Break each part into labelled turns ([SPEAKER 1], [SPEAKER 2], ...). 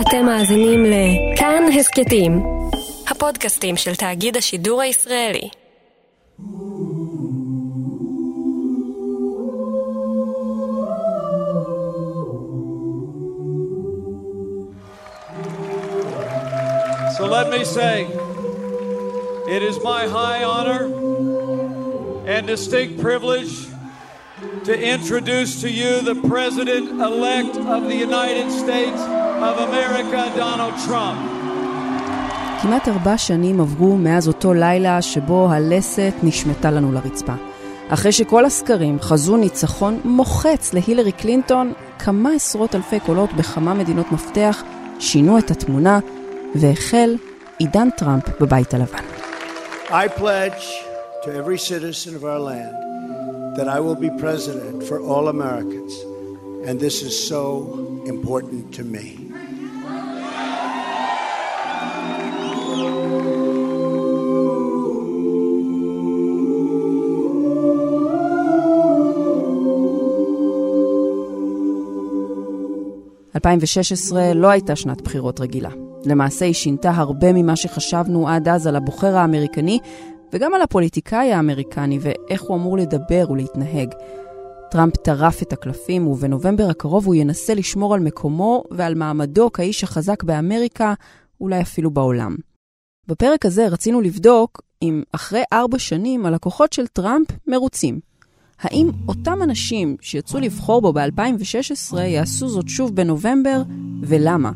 [SPEAKER 1] אתם מאזינים לכאן הסכתים, הפודקאסטים של תאגיד השידור הישראלי.
[SPEAKER 2] So let me say, it is my high honor and distinct privilege to introduce to you the President elect of the United States Of America, Donald Trump.
[SPEAKER 3] כמעט ארבע שנים עברו מאז אותו לילה שבו הלסת נשמטה לנו לרצפה. אחרי שכל הסקרים חזו ניצחון מוחץ להילרי קלינטון, כמה עשרות אלפי קולות בכמה מדינות מפתח שינו את התמונה, והחל עידן טראמפ בבית הלבן.
[SPEAKER 4] I pledge to every citizen of our land that I will be president for all Americans, and this is so important to me.
[SPEAKER 3] – 2016 לא הייתה שנת בחירות רגילה. למעשה היא שינתה הרבה ממה שחשבנו עד אז על הבוחר האמריקני, וגם על הפוליטיקאי האמריקני ואיך הוא אמור לדבר ולהתנהג. טראמפ טרף את הקלפים, ובנובמבר הקרוב הוא ינסה לשמור על מקומו ועל מעמדו כאיש החזק באמריקה, אולי אפילו בעולם. בפרק הזה רצינו לבדוק אם אחרי ארבע שנים הלקוחות של טראמפ מרוצים. האם אותם אנשים שיצאו לבחור בו ב-2016 יעשו זאת שוב בנובמבר, ולמה?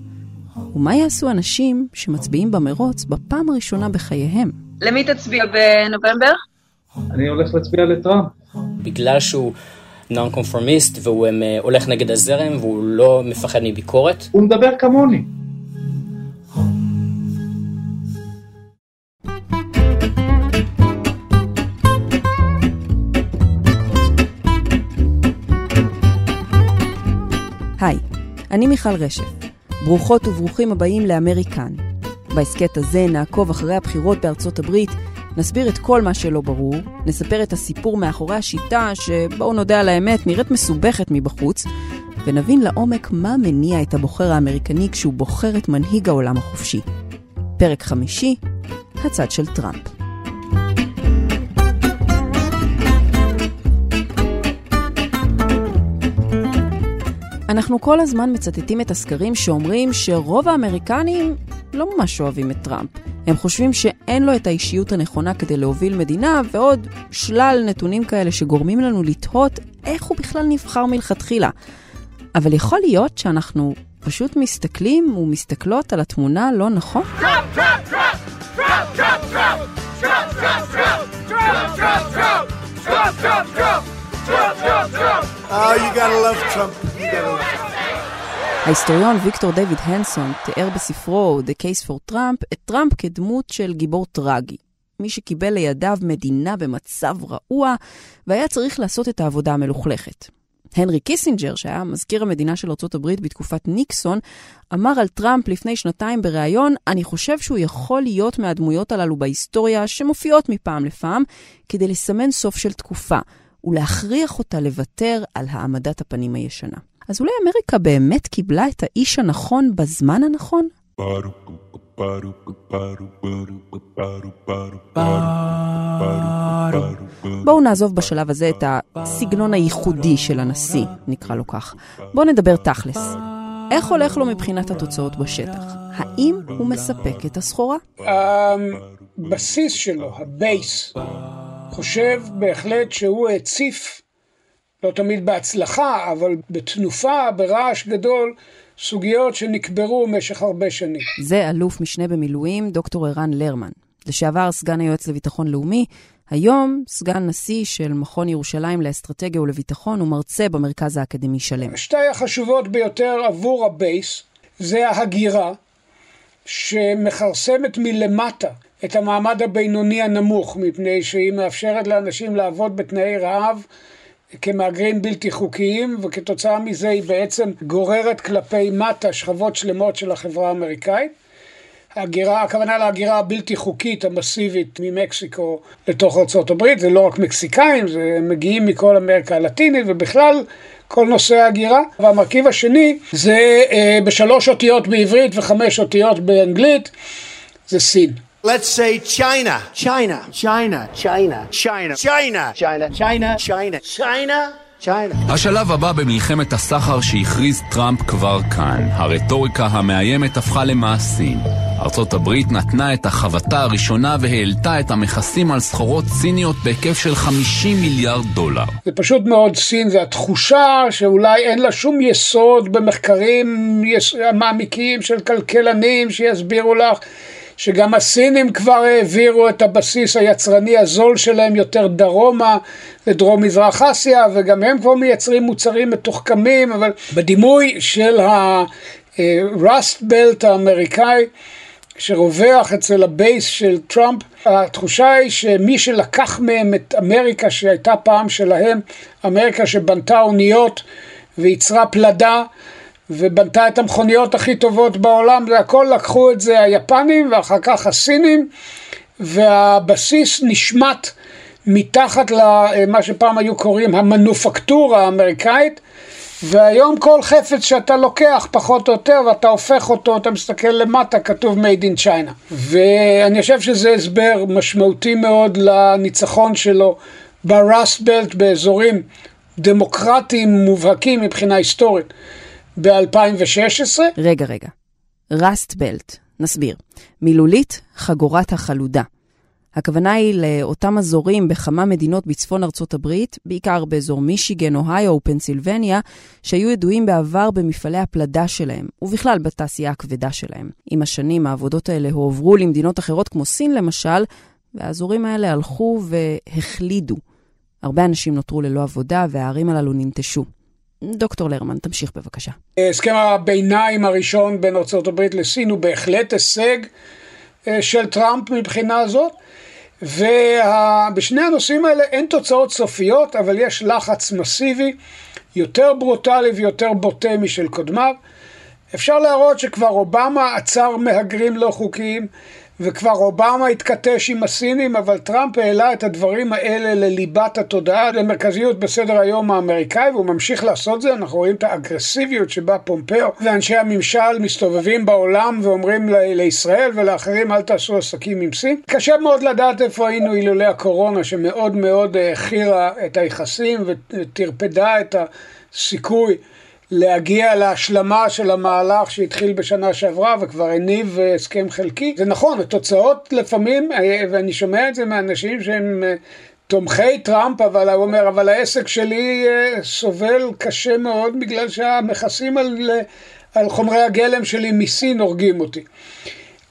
[SPEAKER 3] ומה יעשו אנשים שמצביעים במרוץ בפעם הראשונה בחייהם?
[SPEAKER 5] למי תצביע בנובמבר?
[SPEAKER 6] אני הולך להצביע לטראמפ.
[SPEAKER 7] בגלל שהוא נון קונפורמיסט והוא um, הולך נגד הזרם והוא לא מפחד מביקורת.
[SPEAKER 6] הוא מדבר כמוני.
[SPEAKER 3] היי, אני מיכל רשף. ברוכות וברוכים הבאים לאמריקן. בהסכת הזה נעקוב אחרי הבחירות בארצות הברית, נסביר את כל מה שלא ברור, נספר את הסיפור מאחורי השיטה, שבואו נודה על האמת, נראית מסובכת מבחוץ, ונבין לעומק מה מניע את הבוחר האמריקני כשהוא בוחר את מנהיג העולם החופשי. פרק חמישי, הצד של טראמפ. אנחנו כל הזמן מצטטים את הסקרים שאומרים שרוב האמריקנים לא ממש אוהבים את טראמפ. הם חושבים שאין לו את האישיות הנכונה כדי להוביל מדינה, ועוד שלל נתונים כאלה שגורמים לנו לתהות איך הוא בכלל נבחר מלכתחילה. אבל יכול להיות שאנחנו פשוט מסתכלים ומסתכלות על התמונה לא נכון? טראמפ, טראמפ, טראמפ! טראמפ, טראמפ, טראמפ! טראמפ, טראמפ, טראמפ! טראמפ, טראמפ, טראמפ! טראמפ, טראמפ, טראמפ! טראמפ, טראמפ, טראמפ!
[SPEAKER 4] Oh, you gotta love Trump. You gotta love Trump.
[SPEAKER 3] ההיסטוריון ויקטור דיוויד הנסון תיאר בספרו The Case for Trump את טראמפ כדמות של גיבור טרגי. מי שקיבל לידיו מדינה במצב רעוע והיה צריך לעשות את העבודה המלוכלכת. הנרי קיסינג'ר, שהיה מזכיר המדינה של ארה"ב בתקופת ניקסון, אמר על טראמפ לפני שנתיים בריאיון, אני חושב שהוא יכול להיות מהדמויות הללו בהיסטוריה שמופיעות מפעם לפעם, כדי לסמן סוף של תקופה, ולהכריח אותה לוותר על העמדת הפנים הישנה. אז אולי אמריקה באמת קיבלה את האיש הנכון בזמן הנכון? בואו נעזוב בשלב הזה את הסגנון הייחודי של הנשיא, נקרא לו כך. בואו נדבר תכלס. איך הולך לו מבחינת התוצאות בשטח? האם הוא מספק את הסחורה?
[SPEAKER 8] הבסיס שלו, ה base, חושב בהחלט שהוא הציף לא תמיד בהצלחה, אבל בתנופה, ברעש גדול, סוגיות שנקברו במשך הרבה שנים.
[SPEAKER 3] זה אלוף משנה במילואים, דוקטור ערן לרמן. לשעבר סגן היועץ לביטחון לאומי, היום סגן נשיא של מכון ירושלים לאסטרטגיה ולביטחון ומרצה במרכז האקדמי שלם.
[SPEAKER 8] שתי החשובות ביותר עבור ה base זה ההגירה, שמכרסמת מלמטה את המעמד הבינוני הנמוך, מפני שהיא מאפשרת לאנשים לעבוד בתנאי רעב. כמהגרים בלתי חוקיים, וכתוצאה מזה היא בעצם גוררת כלפי מטה שכבות שלמות של החברה האמריקאית. הגירה, הכוונה להגירה הבלתי חוקית המסיבית ממקסיקו לתוך ארה"ב, זה לא רק מקסיקאים, זה מגיעים מכל אמריקה הלטינית, ובכלל כל נושא ההגירה. והמרכיב השני זה אה, בשלוש אותיות בעברית וחמש אותיות באנגלית, זה סין.
[SPEAKER 4] Let's say China. China. China. China. China. China. China. China. China. China. China.
[SPEAKER 9] השלב הבא במלחמת הסחר שהכריז טראמפ כבר כאן. הרטוריקה המאיימת הפכה למעשים. ארצות הברית נתנה את החבטה הראשונה והעלתה את המכסים על סחורות סיניות בהיקף של 50 מיליארד דולר.
[SPEAKER 8] זה פשוט מאוד סין, זה התחושה שאולי אין לה שום יסוד במחקרים. מעמיקים של כלכלנים שיסבירו לך שגם הסינים כבר העבירו את הבסיס היצרני הזול שלהם יותר דרומה לדרום מזרח אסיה וגם הם כבר מייצרים מוצרים מתוחכמים אבל בדימוי של ה-Rust Belt האמריקאי שרווח אצל ה base של טראמפ, התחושה היא שמי שלקח מהם את אמריקה שהייתה פעם שלהם, אמריקה שבנתה אוניות וייצרה פלדה ובנתה את המכוניות הכי טובות בעולם, והכל לקחו את זה היפנים ואחר כך הסינים, והבסיס נשמט מתחת למה שפעם היו קוראים המנופקטורה האמריקאית, והיום כל חפץ שאתה לוקח פחות או יותר ואתה הופך אותו, אתה מסתכל למטה, כתוב made in China. ואני חושב שזה הסבר משמעותי מאוד לניצחון שלו בראסט באזורים דמוקרטיים מובהקים מבחינה היסטורית. ב-2016.
[SPEAKER 3] רגע, רגע. ראסט בלט, נסביר. מילולית, חגורת החלודה. הכוונה היא לאותם אזורים בכמה מדינות בצפון ארצות הברית, בעיקר באזור מישיגן, אוהיו ופנסילבניה, שהיו ידועים בעבר במפעלי הפלדה שלהם, ובכלל בתעשייה הכבדה שלהם. עם השנים העבודות האלה הועברו למדינות אחרות כמו סין למשל, והאזורים האלה הלכו והחלידו. הרבה אנשים נותרו ללא עבודה והערים הללו ננטשו. דוקטור לרמן, תמשיך בבקשה.
[SPEAKER 8] הסכם הביניים הראשון בין ארה"ב לסין הוא בהחלט הישג אה, של טראמפ מבחינה זאת, ובשני הנושאים האלה אין תוצאות סופיות, אבל יש לחץ מסיבי, יותר ברוטלי ויותר בוטה משל קודמיו. אפשר להראות שכבר אובמה עצר מהגרים לא חוקיים, וכבר אובמה התכתש עם הסינים, אבל טראמפ העלה את הדברים האלה לליבת התודעה, למרכזיות בסדר היום האמריקאי, והוא ממשיך לעשות זה. אנחנו רואים את האגרסיביות שבה פומפאו ואנשי הממשל מסתובבים בעולם ואומרים ל- לישראל ולאחרים אל תעשו עסקים עם סין. קשה מאוד לדעת איפה היינו אילולא הקורונה, שמאוד מאוד העכירה את היחסים וטרפדה את הסיכוי. להגיע להשלמה של המהלך שהתחיל בשנה שעברה וכבר הניב הסכם חלקי. זה נכון, התוצאות לפעמים, אה, ואני שומע את זה מאנשים שהם אה, תומכי טראמפ, אבל הוא אומר, אבל העסק שלי אה, סובל קשה מאוד בגלל שהמכסים על, על חומרי הגלם שלי מסין הורגים אותי.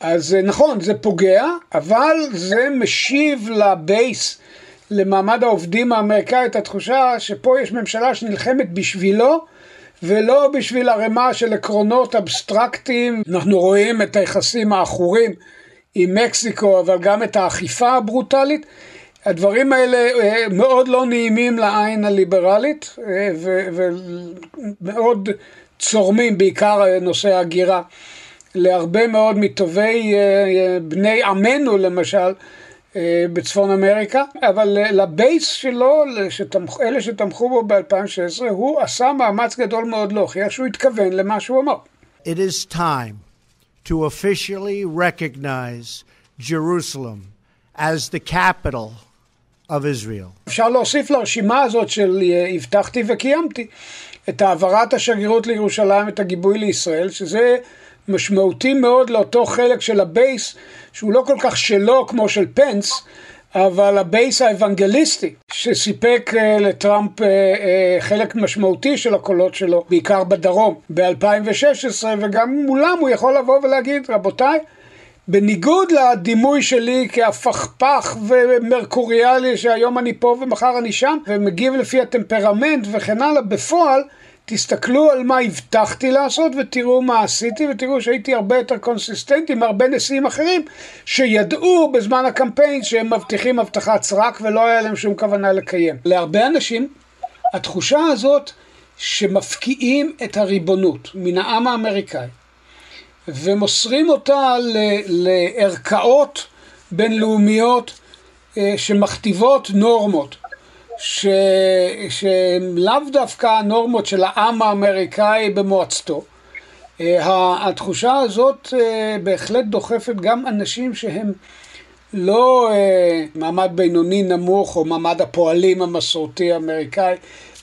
[SPEAKER 8] אז נכון, זה פוגע, אבל זה משיב לבייס, למעמד העובדים האמריקאי, את התחושה שפה יש ממשלה שנלחמת בשבילו, ולא בשביל ערימה של עקרונות אבסטרקטיים. אנחנו רואים את היחסים העכורים עם מקסיקו, אבל גם את האכיפה הברוטלית. הדברים האלה אה, מאוד לא נעימים לעין הליברלית אה, ומאוד צורמים, בעיקר נושא ההגירה, להרבה מאוד מטובי אה, בני עמנו למשל, בצפון אמריקה, אבל לבייס שלו, שתמכ... אלה שתמכו בו ב-2016, הוא עשה מאמץ גדול מאוד להוכיח שהוא התכוון למה שהוא אמר.
[SPEAKER 4] It is time to officially recognize Jerusalem as the capital of Israel.
[SPEAKER 8] אפשר להוסיף לרשימה הזאת של אה, הבטחתי וקיימתי את העברת השגרירות לירושלים, את הגיבוי לישראל, שזה משמעותי מאוד לאותו חלק של ה base, שהוא לא כל כך שלו כמו של פנס, אבל ה base האוונגליסטי שסיפק אה, לטראמפ אה, אה, חלק משמעותי של הקולות שלו, בעיקר בדרום, ב-2016, וגם מולם הוא יכול לבוא ולהגיד, רבותיי, בניגוד לדימוי שלי כהפכפך ומרקוריאלי שהיום אני פה ומחר אני שם, ומגיב לפי הטמפרמנט וכן הלאה, בפועל תסתכלו על מה הבטחתי לעשות ותראו מה עשיתי ותראו שהייתי הרבה יותר קונסיסטנטי מהרבה נשיאים אחרים שידעו בזמן הקמפיין שהם מבטיחים הבטחת סרק ולא היה להם שום כוונה לקיים. להרבה אנשים התחושה הזאת שמפקיעים את הריבונות מן העם האמריקאי ומוסרים אותה לערכאות בינלאומיות אה, שמכתיבות נורמות שהן לאו דווקא הנורמות של העם האמריקאי במועצתו. אה, התחושה הזאת אה, בהחלט דוחפת גם אנשים שהם לא אה, מעמד בינוני נמוך או מעמד הפועלים המסורתי האמריקאי,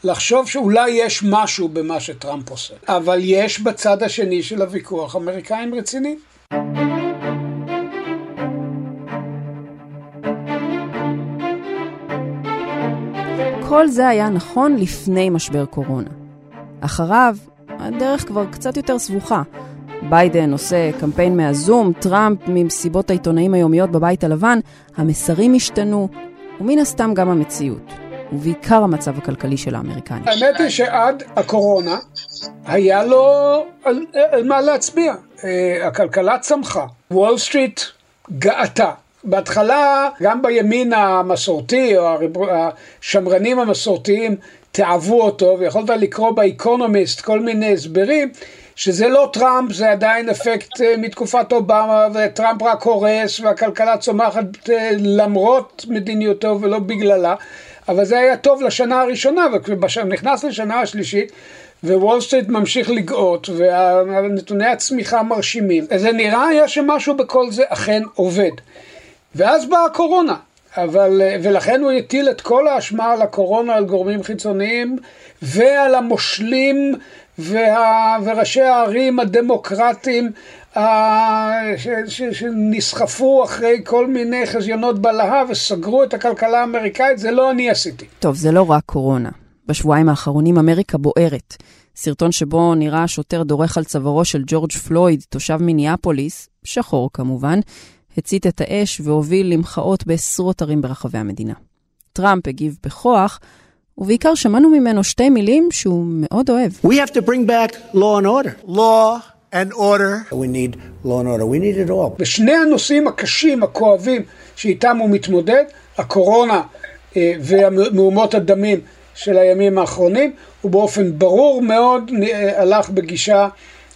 [SPEAKER 8] לחשוב שאולי יש משהו במה שטראמפ עושה. אבל יש בצד השני של הוויכוח אמריקאים רציניים.
[SPEAKER 3] כל זה היה נכון לפני משבר קורונה. אחריו, הדרך כבר קצת יותר סבוכה. ביידן עושה קמפיין מהזום, טראמפ ממסיבות העיתונאים היומיות בבית הלבן, המסרים השתנו, ומן הסתם גם המציאות, ובעיקר המצב הכלכלי של האמריקנים.
[SPEAKER 8] האמת היא שעד הקורונה היה לו על, על מה להצביע. אה, הכלכלה צמחה, וול סטריט גאתה. בהתחלה, גם בימין המסורתי, או השמרנים המסורתיים, תאהבו אותו, ויכולת לקרוא באקונומיסט כל מיני הסברים, שזה לא טראמפ, זה עדיין אפקט אה, מתקופת אובמה, וטראמפ רק הורס, והכלכלה צומחת אה, למרות מדיניותו ולא בגללה, אבל זה היה טוב לשנה הראשונה, ונכנס לשנה השלישית, ווול סטריט ממשיך לגאות, ונתוני הצמיחה מרשימים. זה נראה היה שמשהו בכל זה אכן עובד. ואז באה הקורונה, אבל, ולכן הוא הטיל את כל האשמה על הקורונה, על גורמים חיצוניים, ועל המושלים וה, וראשי הערים הדמוקרטיים שנסחפו אחרי כל מיני חזיונות בלהה וסגרו את הכלכלה האמריקאית, זה לא אני עשיתי.
[SPEAKER 3] טוב, זה לא רק קורונה. בשבועיים האחרונים אמריקה בוערת. סרטון שבו נראה שוטר דורך על צווארו של ג'ורג' פלויד, תושב מיניאפוליס, שחור כמובן, הצית את האש והוביל למחאות בעשרות ערים ברחבי המדינה. טראמפ הגיב בכוח, ובעיקר שמענו ממנו שתי מילים שהוא מאוד אוהב. We have to bring back law and order. Law and order.
[SPEAKER 8] We need law and order. We need it all. בשני הנושאים הקשים, הכואבים, שאיתם הוא מתמודד, הקורונה אה, ומהומות הדמים של הימים האחרונים, הוא באופן ברור מאוד אה, הלך בגישה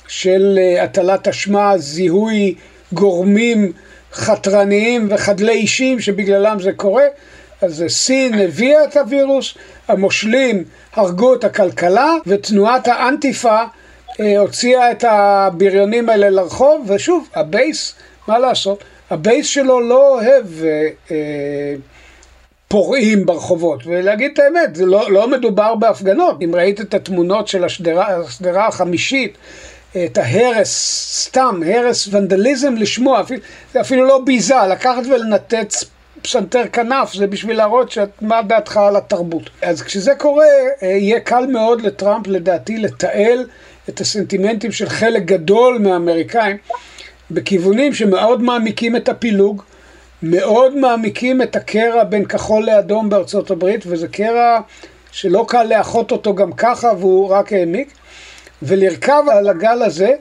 [SPEAKER 8] של אה, הטלת אשמה, זיהוי גורמים חתרניים וחדלי אישים שבגללם זה קורה. אז סין הביאה את הווירוס, המושלים הרגו את הכלכלה, ותנועת האנטיפה אה, הוציאה את הבריונים האלה לרחוב, ושוב, הבייס, מה לעשות? ה base שלו לא אוהב אה, אה, פורעים ברחובות, ולהגיד את האמת, זה לא, לא מדובר בהפגנות. אם ראית את התמונות של השדרה, השדרה החמישית, את ההרס, סתם, הרס ונדליזם לשמו, אפילו, זה אפילו לא ביזה, לקחת ולנתץ פסנתר כנף, זה בשביל להראות שאת, מה דעתך על התרבות. אז כשזה קורה, אה, יהיה קל מאוד לטראמפ, לדעתי, לתעל את הסנטימנטים של חלק גדול מהאמריקאים בכיוונים שמאוד מעמיקים את הפילוג, מאוד מעמיקים את הקרע בין כחול לאדום בארצות הברית, וזה קרע שלא קל לאחות אותו גם ככה, והוא רק העמיק. ולרכב על הגל הזה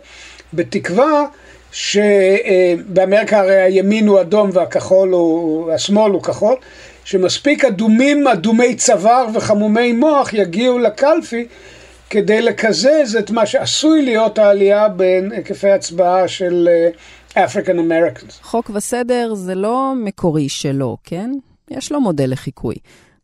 [SPEAKER 8] בתקווה שבאמריקה הרי הימין הוא אדום והכחול הוא, השמאל הוא כחול, שמספיק אדומים, אדומי צוואר וחמומי מוח יגיעו לקלפי כדי לקזז את מה שעשוי להיות העלייה בין היקפי הצבעה של African אה, Americans.
[SPEAKER 3] חוק וסדר זה לא מקורי שלו, כן? יש לו מודל לחיקוי.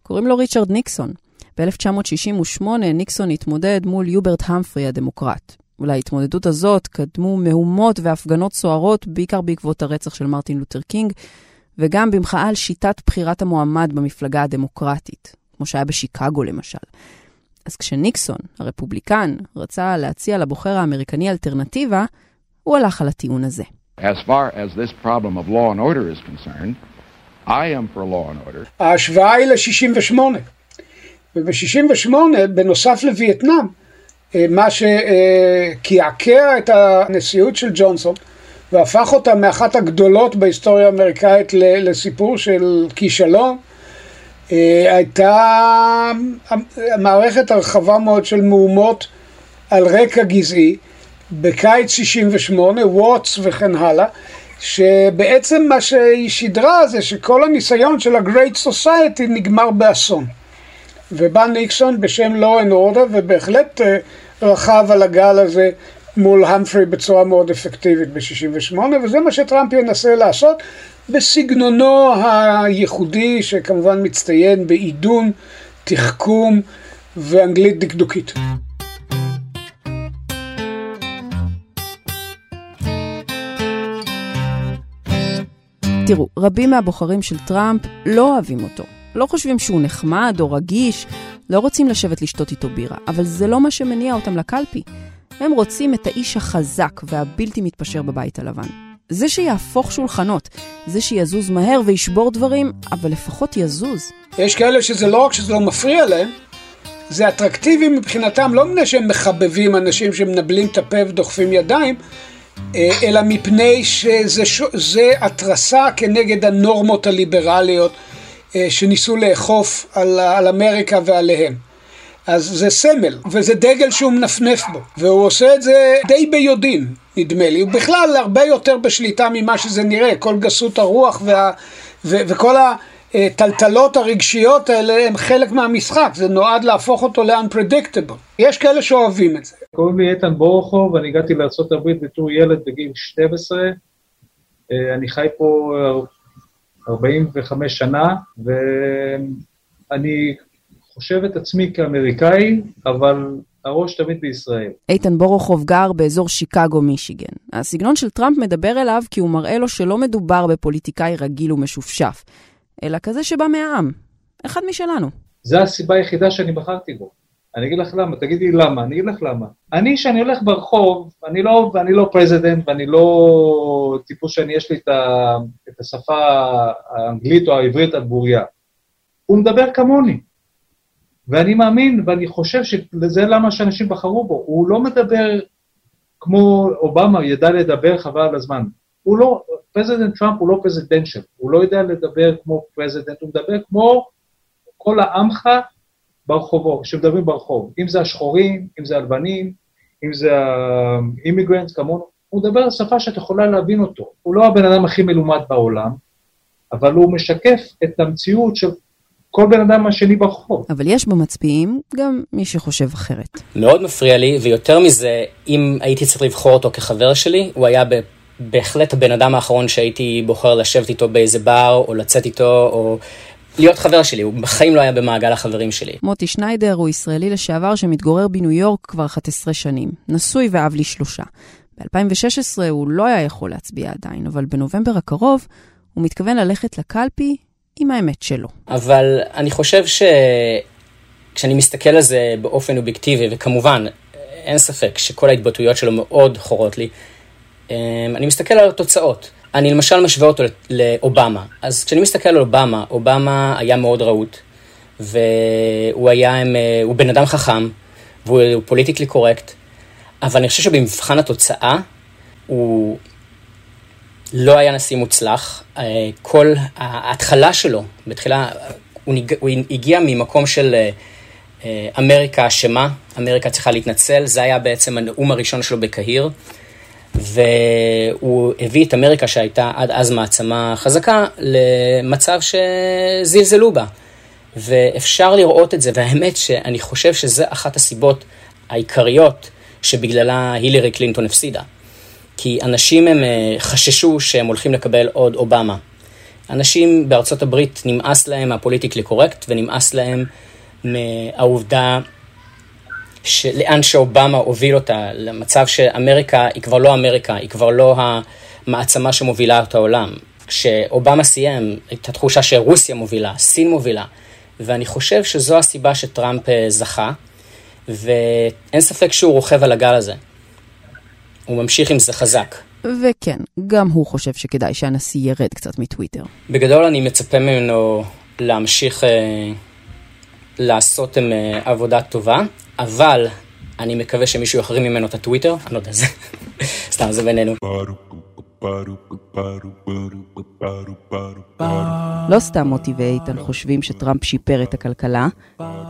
[SPEAKER 3] קוראים לו ריצ'רד ניקסון. ב-1968 ניקסון התמודד מול יוברט המפרי הדמוקרט. להתמודדות הזאת קדמו מהומות והפגנות סוערות, בעיקר בעקבות הרצח של מרטין לותר קינג, וגם במחאה על שיטת בחירת המועמד במפלגה הדמוקרטית, כמו שהיה בשיקגו למשל. אז כשניקסון, הרפובליקן, רצה להציע לבוחר האמריקני אלטרנטיבה, הוא הלך על הטיעון הזה. As far as this problem of law and order is concerned,
[SPEAKER 8] I am for law and order. ההשוואה היא ל-68. וב-68, בנוסף לווייטנאם, אה, מה שקעקע את הנשיאות של ג'ונסון והפך אותה מאחת הגדולות בהיסטוריה האמריקאית לסיפור של כישלון, אה, הייתה מערכת הרחבה מאוד של מהומות על רקע גזעי בקיץ 68, ווטס וכן הלאה, שבעצם מה שהיא שידרה זה שכל הניסיון של ה-Great Society נגמר באסון. ובא ניקסון בשם law and order ובהחלט אה, רכב על הגל הזה מול המפרי בצורה מאוד אפקטיבית ב-68 וזה מה שטראמפ ינסה לעשות בסגנונו הייחודי שכמובן מצטיין בעידון תחכום ואנגלית דקדוקית.
[SPEAKER 3] תראו, רבים מהבוחרים של טראמפ לא אוהבים אותו. לא חושבים שהוא נחמד או רגיש, לא רוצים לשבת לשתות איתו בירה, אבל זה לא מה שמניע אותם לקלפי. הם רוצים את האיש החזק והבלתי מתפשר בבית הלבן. זה שיהפוך שולחנות, זה שיזוז מהר וישבור דברים, אבל לפחות יזוז.
[SPEAKER 8] יש כאלה שזה לא רק שזה לא מפריע להם, זה אטרקטיבי מבחינתם, לא מפני שהם מחבבים אנשים שמנבלים את הפה ודוחפים ידיים, אה, אלא מפני שזה התרסה כנגד הנורמות הליברליות שניסו לאכוף על, על אמריקה ועליהם. אז זה סמל, וזה דגל שהוא מנפנף בו, והוא עושה את זה די ביודעין, נדמה לי. הוא בכלל הרבה יותר בשליטה ממה שזה נראה, כל גסות הרוח וה, ו, וכל הטלטלות הרגשיות האלה הם חלק מהמשחק, זה נועד להפוך אותו ל-unpredictable. יש כאלה שאוהבים את זה.
[SPEAKER 6] קוראים לי איתן בורוכוב, ואני הגעתי לארה"ב בתור ילד בגיל 12. אה, אני חי פה 45 שנה, ואני חושב את עצמי כאמריקאי, אבל הראש תמיד בישראל.
[SPEAKER 3] איתן בורוכוב גר באזור שיקגו, מישיגן. הסגנון של טראמפ מדבר אליו כי הוא מראה לו שלא מדובר בפוליטיקאי רגיל ומשופשף, אלא כזה שבא מהעם, אחד משלנו.
[SPEAKER 6] זו הסיבה היחידה שאני בחרתי בו. אני אגיד לך למה, תגידי למה, אני אגיד לך למה. אני, כשאני הולך ברחוב, אני לא, אני לא president ואני לא טיפוס שאני, יש לי את, ה, את השפה האנגלית או העברית הבוריה. הוא מדבר כמוני. ואני מאמין, ואני חושב שזה למה שאנשים בחרו בו. הוא לא מדבר כמו אובמה, ידע לדבר חבל על הזמן. הוא לא, President טראמפ הוא לא presidential, הוא לא יודע לדבר כמו president, הוא מדבר כמו כל העמך ברחובות, שמדברים ברחוב, אם זה השחורים, אם זה הלבנים, אם זה ה immigrants כמונו, הוא מדבר שפה שאת יכולה להבין אותו. הוא לא הבן אדם הכי מלומד בעולם, אבל הוא משקף את המציאות של כל בן אדם השני ברחוב.
[SPEAKER 3] אבל יש במצביעים גם מי שחושב אחרת.
[SPEAKER 7] מאוד מפריע לי, ויותר מזה, אם הייתי צריך לבחור אותו כחבר שלי, הוא היה בהחלט הבן אדם האחרון שהייתי בוחר לשבת איתו באיזה בר, או לצאת איתו, או להיות חבר שלי, הוא בחיים לא היה במעגל החברים שלי.
[SPEAKER 3] מוטי שניידר הוא ישראלי לשעבר שמתגורר בניו יורק כבר 11 שנים. נשוי ואב לי שלושה. ב-2016 הוא לא היה יכול להצביע עדיין, אבל בנובמבר הקרוב הוא מתכוון ללכת לקלפי עם האמת שלו.
[SPEAKER 7] אבל אני חושב שכשאני מסתכל על זה באופן אובייקטיבי, וכמובן, אין ספק שכל ההתבטאויות שלו מאוד חורות לי, אמ, אני מסתכל על התוצאות. אני למשל משווה אותו לאובמה. אז כשאני מסתכל על אובמה, אובמה היה מאוד רהוט, והוא היה, הוא בן אדם חכם, והוא פוליטיקלי קורקט, אבל אני חושב שבמבחן התוצאה, הוא לא היה נשיא מוצלח. אה, כל ההתחלה שלו, בתחילה, הוא, ניג, הוא הגיע ממקום של אה, אמריקה אשמה, אמריקה צריכה להתנצל, זה היה בעצם הנאום הראשון שלו בקהיר. והוא הביא את אמריקה, שהייתה עד אז מעצמה חזקה, למצב שזלזלו בה. ואפשר לראות את זה, והאמת שאני חושב שזה אחת הסיבות העיקריות שבגללה הילרי קלינטון הפסידה. כי אנשים הם אה, חששו שהם הולכים לקבל עוד אובמה. אנשים בארצות הברית נמאס להם מהפוליטיקלי קורקט ונמאס להם מהעובדה לאן שאובמה הוביל אותה, למצב שאמריקה היא כבר לא אמריקה, היא כבר לא המעצמה שמובילה את העולם. כשאובמה סיים, את התחושה שרוסיה מובילה, סין מובילה, ואני חושב שזו הסיבה שטראמפ אה, זכה, ואין ספק שהוא רוכב על הגל הזה. הוא ממשיך עם זה חזק.
[SPEAKER 3] וכן, גם הוא חושב שכדאי שהנשיא ירד קצת מטוויטר.
[SPEAKER 7] בגדול אני מצפה ממנו להמשיך אה, לעשות אה, עבודה טובה, אבל אני מקווה שמישהו יחרים ממנו את הטוויטר, אני לא יודע, זה... סתם, זה בינינו.
[SPEAKER 3] לא סתם מוטי ואיתן חושבים שטראמפ שיפר את הכלכלה,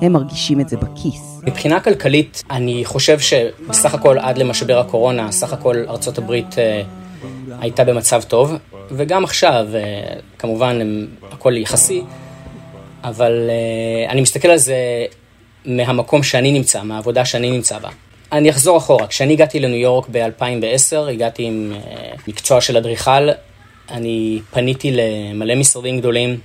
[SPEAKER 3] הם מרגישים את זה בכיס.
[SPEAKER 7] מבחינה כלכלית, אני חושב שבסך הכל עד למשבר הקורונה, סך הכל ארצות הברית אה, הייתה במצב טוב, וגם עכשיו, אה, כמובן, הכל יחסי, אבל אה, אני מסתכל על זה מהמקום שאני נמצא, מהעבודה שאני נמצא בה. אני אחזור אחורה, כשאני הגעתי לניו יורק ב-2010, הגעתי עם uh, מקצוע של אדריכל, אני פניתי למלא משרדים גדולים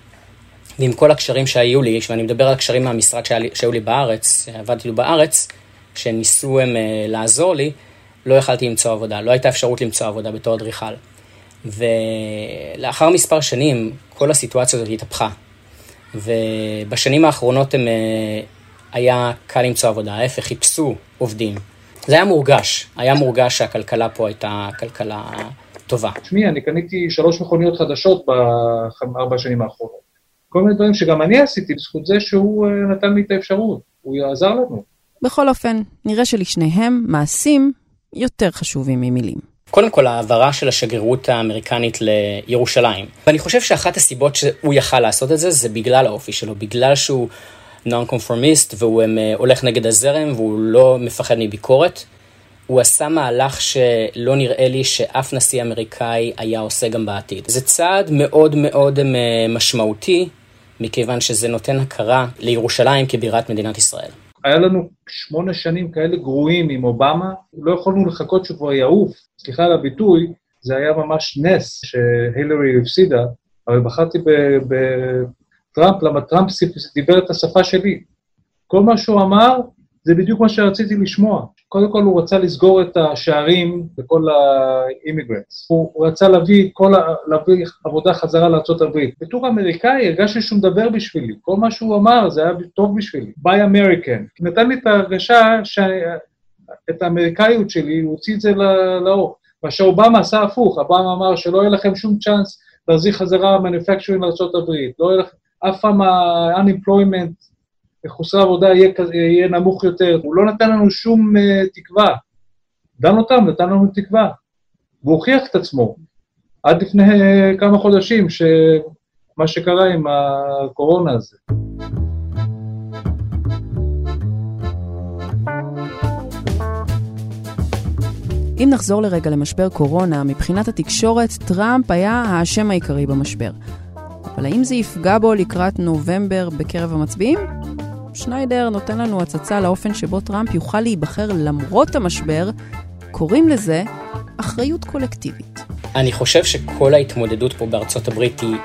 [SPEAKER 7] ועם כל הקשרים שהיו לי, ואני מדבר על הקשרים מהמשרד שהיו לי בארץ, עבדתי לו בארץ, שניסו הם אה, לעזור לי, לא יכלתי למצוא עבודה, לא הייתה אפשרות למצוא עבודה בתור אדריכל. ולאחר מספר שנים, כל הסיטואציה הזאת התהפכה. ובשנים האחרונות הם, אה, היה קל למצוא עבודה, ההפך, חיפשו עובדים. זה היה מורגש, היה מורגש שהכלכלה פה הייתה כלכלה טובה.
[SPEAKER 6] תשמעי, אני קניתי שלוש מכוניות חדשות בארבע השנים האחרונות. כל מיני דברים שגם אני עשיתי בזכות זה שהוא אה, נתן לי את האפשרות, הוא יעזר לנו.
[SPEAKER 3] בכל אופן, נראה שלשניהם מעשים יותר חשובים ממילים.
[SPEAKER 7] קודם כל, העברה של השגרירות האמריקנית לירושלים. ואני חושב שאחת הסיבות שהוא יכל לעשות את זה, זה בגלל האופי שלו, בגלל שהוא נון קונפורמיסט והוא הם, אה, הולך נגד הזרם והוא לא מפחד מביקורת. הוא עשה מהלך שלא נראה לי שאף נשיא אמריקאי היה עושה גם בעתיד. זה צעד מאוד מאוד אה, משמעותי, מכיוון שזה נותן הכרה לירושלים כבירת מדינת ישראל.
[SPEAKER 6] היה לנו שמונה שנים כאלה גרועים עם אובמה, לא יכולנו לחכות שהוא כבר יעוף. סליחה על הביטוי, זה היה ממש נס שהילרי הפסידה, אבל בחרתי בטראמפ, למה טראמפ דיבר את השפה שלי. כל מה שהוא אמר, זה בדיוק מה שרציתי לשמוע. קודם כל הוא רצה לסגור את השערים לכל ה immigrants. הוא רצה להביא, כל, להביא עבודה חזרה לארה"ב. בתור אמריקאי הרגשתי שהוא מדבר בשבילי. כל מה שהוא אמר זה היה טוב בשבילי. Buy American. נתן לי את ההרגשה, ש... את האמריקאיות שלי, הוא הוציא את זה לאור. מה שאובמה עשה הפוך, אובמה אמר שלא יהיה לכם שום צ'אנס להחזיר חזרה מניפקצ'רינג לארה"ב. לא יהיה לכם, אף פעם ה-unemployment חוסר עבודה יהיה, יהיה נמוך יותר. הוא לא נתן לנו שום uh, תקווה. דן אותם, נתן לנו תקווה. והוא הוכיח את עצמו. עד לפני uh, כמה חודשים, שמה שקרה עם הקורונה הזה.
[SPEAKER 3] אם נחזור לרגע למשבר קורונה, מבחינת התקשורת, טראמפ היה האשם העיקרי במשבר. אבל האם זה יפגע בו לקראת נובמבר בקרב המצביעים? שניידר נותן לנו הצצה לאופן שבו טראמפ יוכל להיבחר למרות המשבר, קוראים לזה אחריות קולקטיבית.
[SPEAKER 7] אני חושב שכל ההתמודדות פה בארצות הברית היא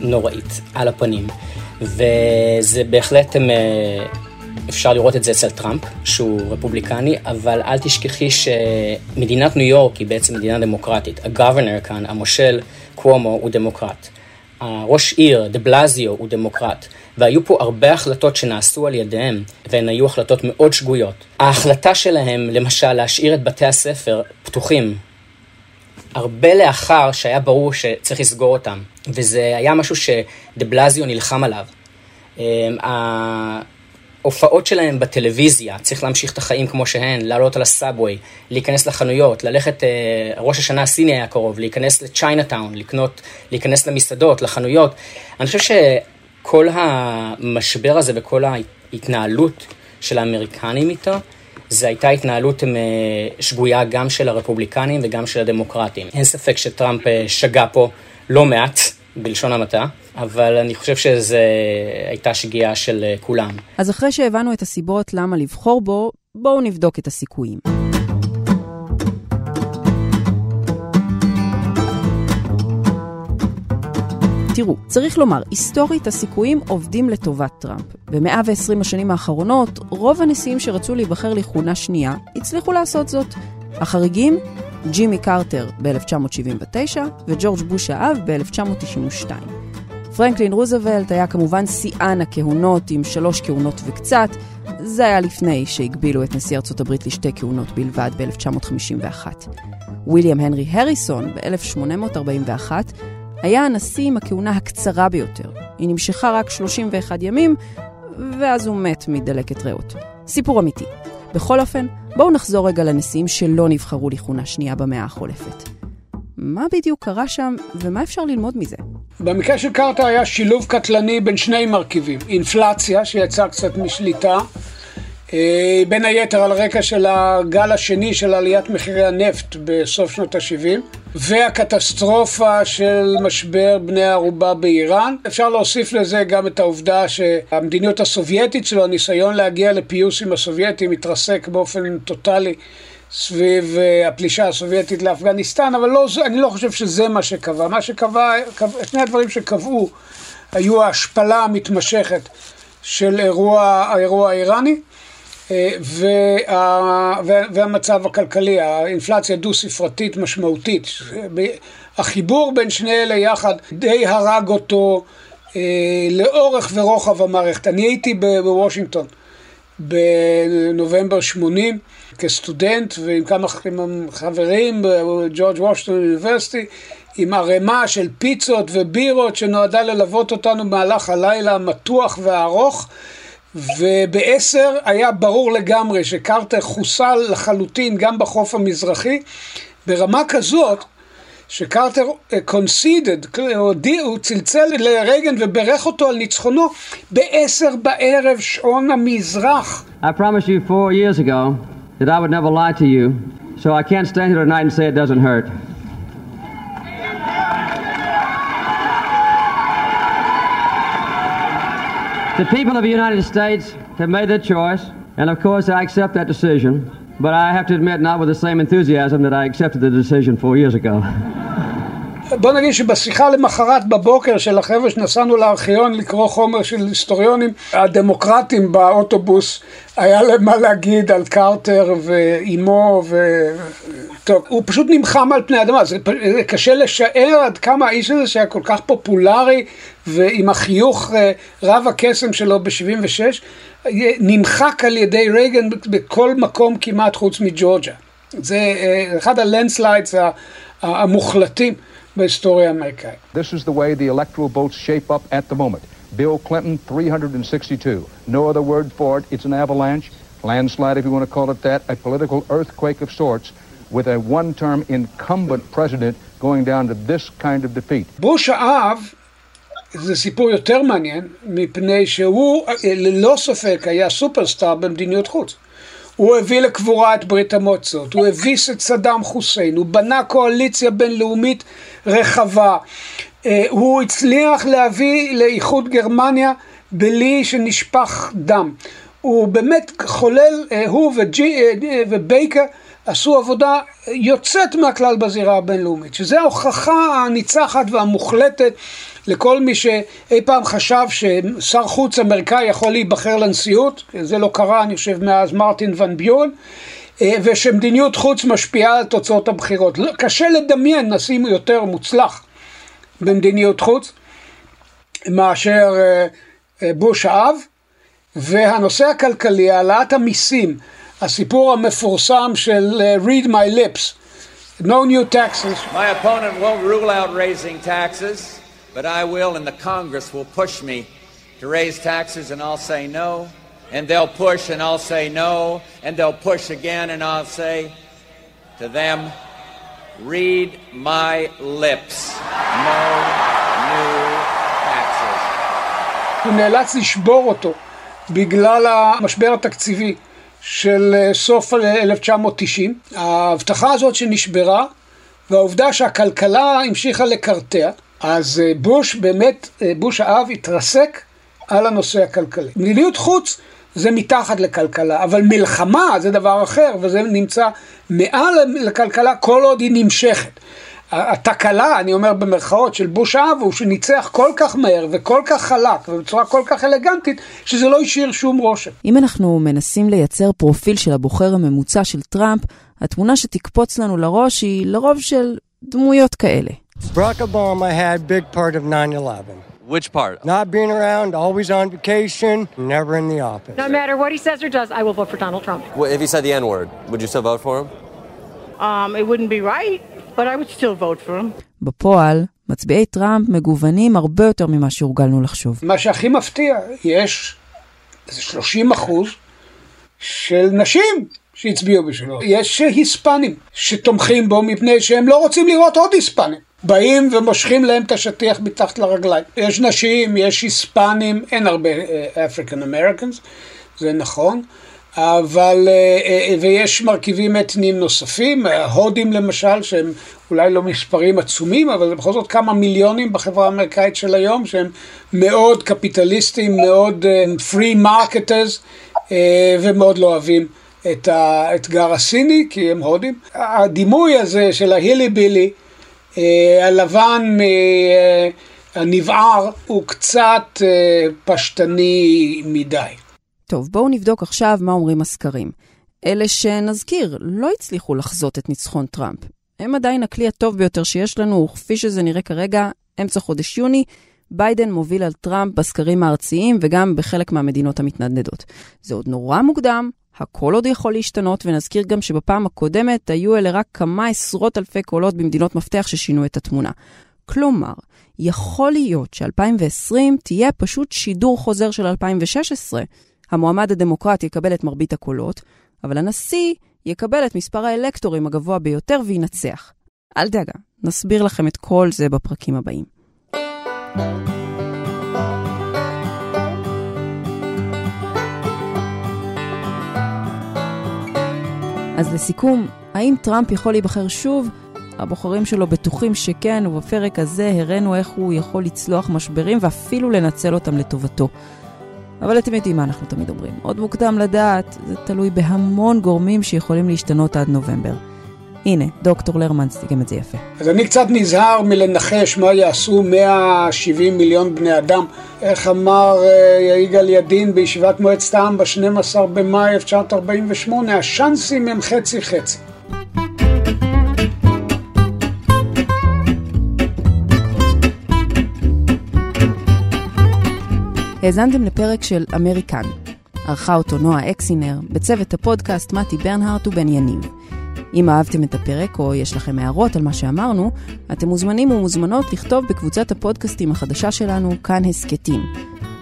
[SPEAKER 7] נוראית, על הפנים. וזה בהחלט, אה, אפשר לראות את זה אצל טראמפ, שהוא רפובליקני, אבל אל תשכחי שמדינת ניו יורק היא בעצם מדינה דמוקרטית. הגוורנר כאן, המושל קוומו, הוא דמוקרט. הראש עיר, דה בלזיו, הוא דמוקרט. והיו פה הרבה החלטות שנעשו על ידיהם, והן היו החלטות מאוד שגויות. ההחלטה שלהם, למשל, להשאיר את בתי הספר פתוחים, הרבה לאחר שהיה ברור שצריך לסגור אותם, וזה היה משהו שדה בלזיו נלחם עליו. ההופעות שלהם בטלוויזיה, צריך להמשיך את החיים כמו שהן, לעלות על הסאבווי, להיכנס לחנויות, ללכת, אה, ראש השנה הסיני היה קרוב, להיכנס לצ'יינאטאון, לקנות, להיכנס למסעדות, לחנויות. אני חושב כל המשבר הזה וכל ההתנהלות של האמריקנים איתו, זו הייתה התנהלות אה, שגויה גם של הרפובליקנים וגם של הדמוקרטים. אין ספק שטראמפ אה, שגה פה לא מעט, בלשון המעטה, אבל אני חושב שזו הייתה שגיאה של אה, כולם.
[SPEAKER 3] אז אחרי שהבנו את הסיבות למה לבחור בו, בואו נבדוק את הסיכויים. תראו, צריך לומר, היסטורית הסיכויים עובדים לטובת טראמפ. ב-120 השנים האחרונות, רוב הנשיאים שרצו להיבחר לכהונה שנייה הצליחו לעשות זאת. החריגים, ג'ימי קרטר ב-1979 וג'ורג' בוש האב ב-1992. פרנקלין רוזוולט היה כמובן שיאן הכהונות עם שלוש כהונות וקצת, זה היה לפני שהגבילו את נשיא ארצות הברית לשתי כהונות בלבד ב-1951. ויליאם הנרי הריסון ב-1841 היה הנשיא עם הכהונה הקצרה ביותר. היא נמשכה רק 31 ימים, ואז הוא מת מדלקת ריאות. סיפור אמיתי. בכל אופן, בואו נחזור רגע לנשיאים שלא נבחרו לכהונה שנייה במאה החולפת. מה בדיוק קרה שם, ומה אפשר ללמוד מזה?
[SPEAKER 8] במקרה של קרטר היה שילוב קטלני בין שני מרכיבים. אינפלציה, שיצאה קצת משליטה, בין היתר על רקע של הגל השני של עליית מחירי הנפט בסוף שנות ה-70 והקטסטרופה של משבר בני הערובה באיראן. אפשר להוסיף לזה גם את העובדה שהמדיניות הסובייטית שלו, הניסיון להגיע לפיוס עם הסובייטים, התרסק באופן טוטאלי סביב אה, הפלישה הסובייטית לאפגניסטן, אבל לא, אני לא חושב שזה מה שקבע. מה שקבע, שני הדברים שקבעו היו ההשפלה המתמשכת של אירוע, האירוע האיראני וה, והמצב הכלכלי, האינפלציה דו-ספרתית משמעותית. החיבור בין שני אלה יחד די הרג אותו לאורך ורוחב המערכת. אני הייתי בוושינגטון בנובמבר 80 כסטודנט ועם כמה חברים בג'ורג' וושינגטון אוניברסיטי עם ערימה של פיצות ובירות שנועדה ללוות אותנו במהלך הלילה המתוח והארוך ובעשר היה ברור לגמרי שקרטר חוסל לחלוטין גם בחוף המזרחי ברמה כזאת שקרטר קונסידד, הוא צלצל לרייגן וברך אותו על ניצחונו בעשר בערב שעון המזרח.
[SPEAKER 10] I promised you four years ago that I would never lie to you, so I can't stand here tonight and say it doesn't hurt. The people of the United States have made their choice, and of course I accept that decision, but I have to admit not with the same enthusiasm that I accepted the decision four years ago.
[SPEAKER 8] בוא נגיד שבשיחה למחרת בבוקר של החבר'ה שנסענו לארכיון לקרוא חומר של היסטוריונים, הדמוקרטים באוטובוס, היה להם מה להגיד על קרטר ואימו ו... טוב, הוא פשוט נמחם על פני האדמה, זה, זה קשה לשער עד כמה האיש הזה שהיה כל כך פופולרי ועם החיוך רב הקסם שלו ב-76, נמחק על ידי רייגן בכל מקום כמעט חוץ מג'ורג'ה. זה אחד הלנדסליידס המוחלטים. בהיסטוריה האמריקאית.
[SPEAKER 11] This is the way the electoral votes shape up at the moment. Bill Clinton 362. No other word for it. It's an avalanche, landslide if you want to call it that, a political earthquake of sorts with a one-term incumbent president going down to this kind of defeat.
[SPEAKER 8] בוש האב זה סיפור יותר מעניין, מפני שהוא ללא ספק היה סופרסטאר במדיניות חוץ. הוא הביא לקבורה את ברית המועצות, הוא הביס את סדאם חוסיין, הוא בנה קואליציה בינלאומית רחבה, הוא הצליח להביא לאיחוד גרמניה בלי שנשפך דם. הוא באמת חולל, הוא וג'י, ובייקר עשו עבודה יוצאת מהכלל בזירה הבינלאומית, שזו ההוכחה הניצחת והמוחלטת לכל מי שאי פעם חשב ששר חוץ אמריקאי יכול להיבחר לנשיאות, זה לא קרה אני חושב מאז מרטין ון ביורן, ושמדיניות חוץ משפיעה על תוצאות הבחירות. קשה לדמיין נשיא יותר מוצלח במדיניות חוץ מאשר בוש האב, והנושא הכלכלי, העלאת המיסים, הסיפור המפורסם של read my lips, no new taxes.
[SPEAKER 12] My opponent won't rule out raising taxes. But I will, and the Congress will push me to raise taxes, and I'll say no. And they'll push, and I'll say no. And they'll push again, and I'll say to them, read my lips. No new taxes.
[SPEAKER 8] הוא נאלץ לשבור אותו בגלל המשבר התקציבי של סוף 1990. ההבטחה הזאת שנשברה, והעובדה שהכלכלה המשיכה לקרטע, אז בוש באמת, בוש האב התרסק על הנושא הכלכלי. מדיניות חוץ זה מתחת לכלכלה, אבל מלחמה זה דבר אחר, וזה נמצא מעל לכלכלה כל עוד היא נמשכת. התקלה, אני אומר במרכאות, של בוש האב הוא שניצח כל כך מהר וכל כך חלק ובצורה כל כך אלגנטית, שזה לא השאיר שום רושם.
[SPEAKER 3] אם אנחנו מנסים לייצר פרופיל של הבוחר הממוצע של טראמפ, התמונה שתקפוץ לנו לראש היא לרוב של דמויות כאלה.
[SPEAKER 13] Barack Obama had big part of 9-11.
[SPEAKER 14] Which part?
[SPEAKER 13] Not being around, always on vacation, never in the office.
[SPEAKER 15] No matter what he says or does, I will vote for Donald Trump.
[SPEAKER 14] Well, if he said the N word, would you still vote for him?
[SPEAKER 15] Um, it wouldn't be right, but I would still vote for him.
[SPEAKER 3] בפועל, מצביעי טראמפ מגוונים הרבה יותר ממה שהורגלנו לחשוב.
[SPEAKER 8] מה שהכי מפתיע, יש 30 אחוז של נשים שהצביעו בשבילו. יש היספנים שתומכים בו מפני שהם לא רוצים לראות עוד היספנים. באים ומושכים להם את השטיח מתחת לרגליים. יש נשים, יש היספנים, אין הרבה אפריקן uh, אמריקאנס, זה נכון, אבל, uh, ויש מרכיבים אתניים נוספים, הודים למשל, שהם אולי לא מספרים עצומים, אבל זה בכל זאת כמה מיליונים בחברה האמריקאית של היום, שהם מאוד קפיטליסטים, מאוד uh, marketers, uh, ומאוד לא אוהבים את האתגר הסיני, כי הם הודים. הדימוי הזה של ההילי בילי, הלבן הנבער הוא קצת אה, פשטני מדי.
[SPEAKER 3] טוב, בואו נבדוק עכשיו מה אומרים הסקרים. אלה שנזכיר, לא הצליחו לחזות את ניצחון טראמפ. הם עדיין הכלי הטוב ביותר שיש לנו, וכפי שזה נראה כרגע, אמצע חודש יוני, ביידן מוביל על טראמפ בסקרים הארציים וגם בחלק מהמדינות המתנדנדות. זה עוד נורא מוקדם, הכל עוד יכול להשתנות, ונזכיר גם שבפעם הקודמת היו אלה רק כמה עשרות אלפי קולות במדינות מפתח ששינו את התמונה. כלומר, יכול להיות ש-2020 תהיה פשוט שידור חוזר של 2016. המועמד הדמוקרט יקבל את מרבית הקולות, אבל הנשיא יקבל את מספר האלקטורים הגבוה ביותר וינצח. אל דאגה, נסביר לכם את כל זה בפרקים הבאים. אז לסיכום, האם טראמפ יכול להיבחר שוב? הבוחרים שלו בטוחים שכן, ובפרק הזה הראינו איך הוא יכול לצלוח משברים ואפילו לנצל אותם לטובתו. אבל אתם יודעים מה אנחנו תמיד אומרים. עוד מוקדם לדעת, זה תלוי בהמון גורמים שיכולים להשתנות עד נובמבר. הנה, דוקטור לרמן סיכם את זה יפה.
[SPEAKER 8] אז אני קצת נזהר מלנחש מה יעשו 170 מיליון בני אדם. איך אמר אה, יגאל ידין בישיבת מועצת העם ב-12 במאי 1948, השאנסים הם חצי חצי.
[SPEAKER 3] האזנתם לפרק של אמריקן. ערכה אותו נועה אקסינר, בצוות הפודקאסט מתי ברנהרט ובן יניב. אם אהבתם את הפרק או יש לכם הערות על מה שאמרנו, אתם מוזמנים ומוזמנות לכתוב בקבוצת הפודקאסטים החדשה שלנו, כאן הסכתים.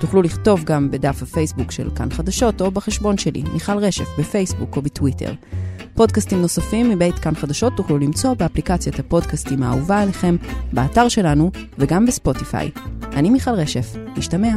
[SPEAKER 3] תוכלו לכתוב גם בדף הפייסבוק של כאן חדשות או בחשבון שלי, מיכל רשף, בפייסבוק או בטוויטר. פודקאסטים נוספים מבית כאן חדשות תוכלו למצוא באפליקציית הפודקאסטים האהובה עליכם, באתר שלנו וגם בספוטיפיי. אני מיכל רשף, נשתמע.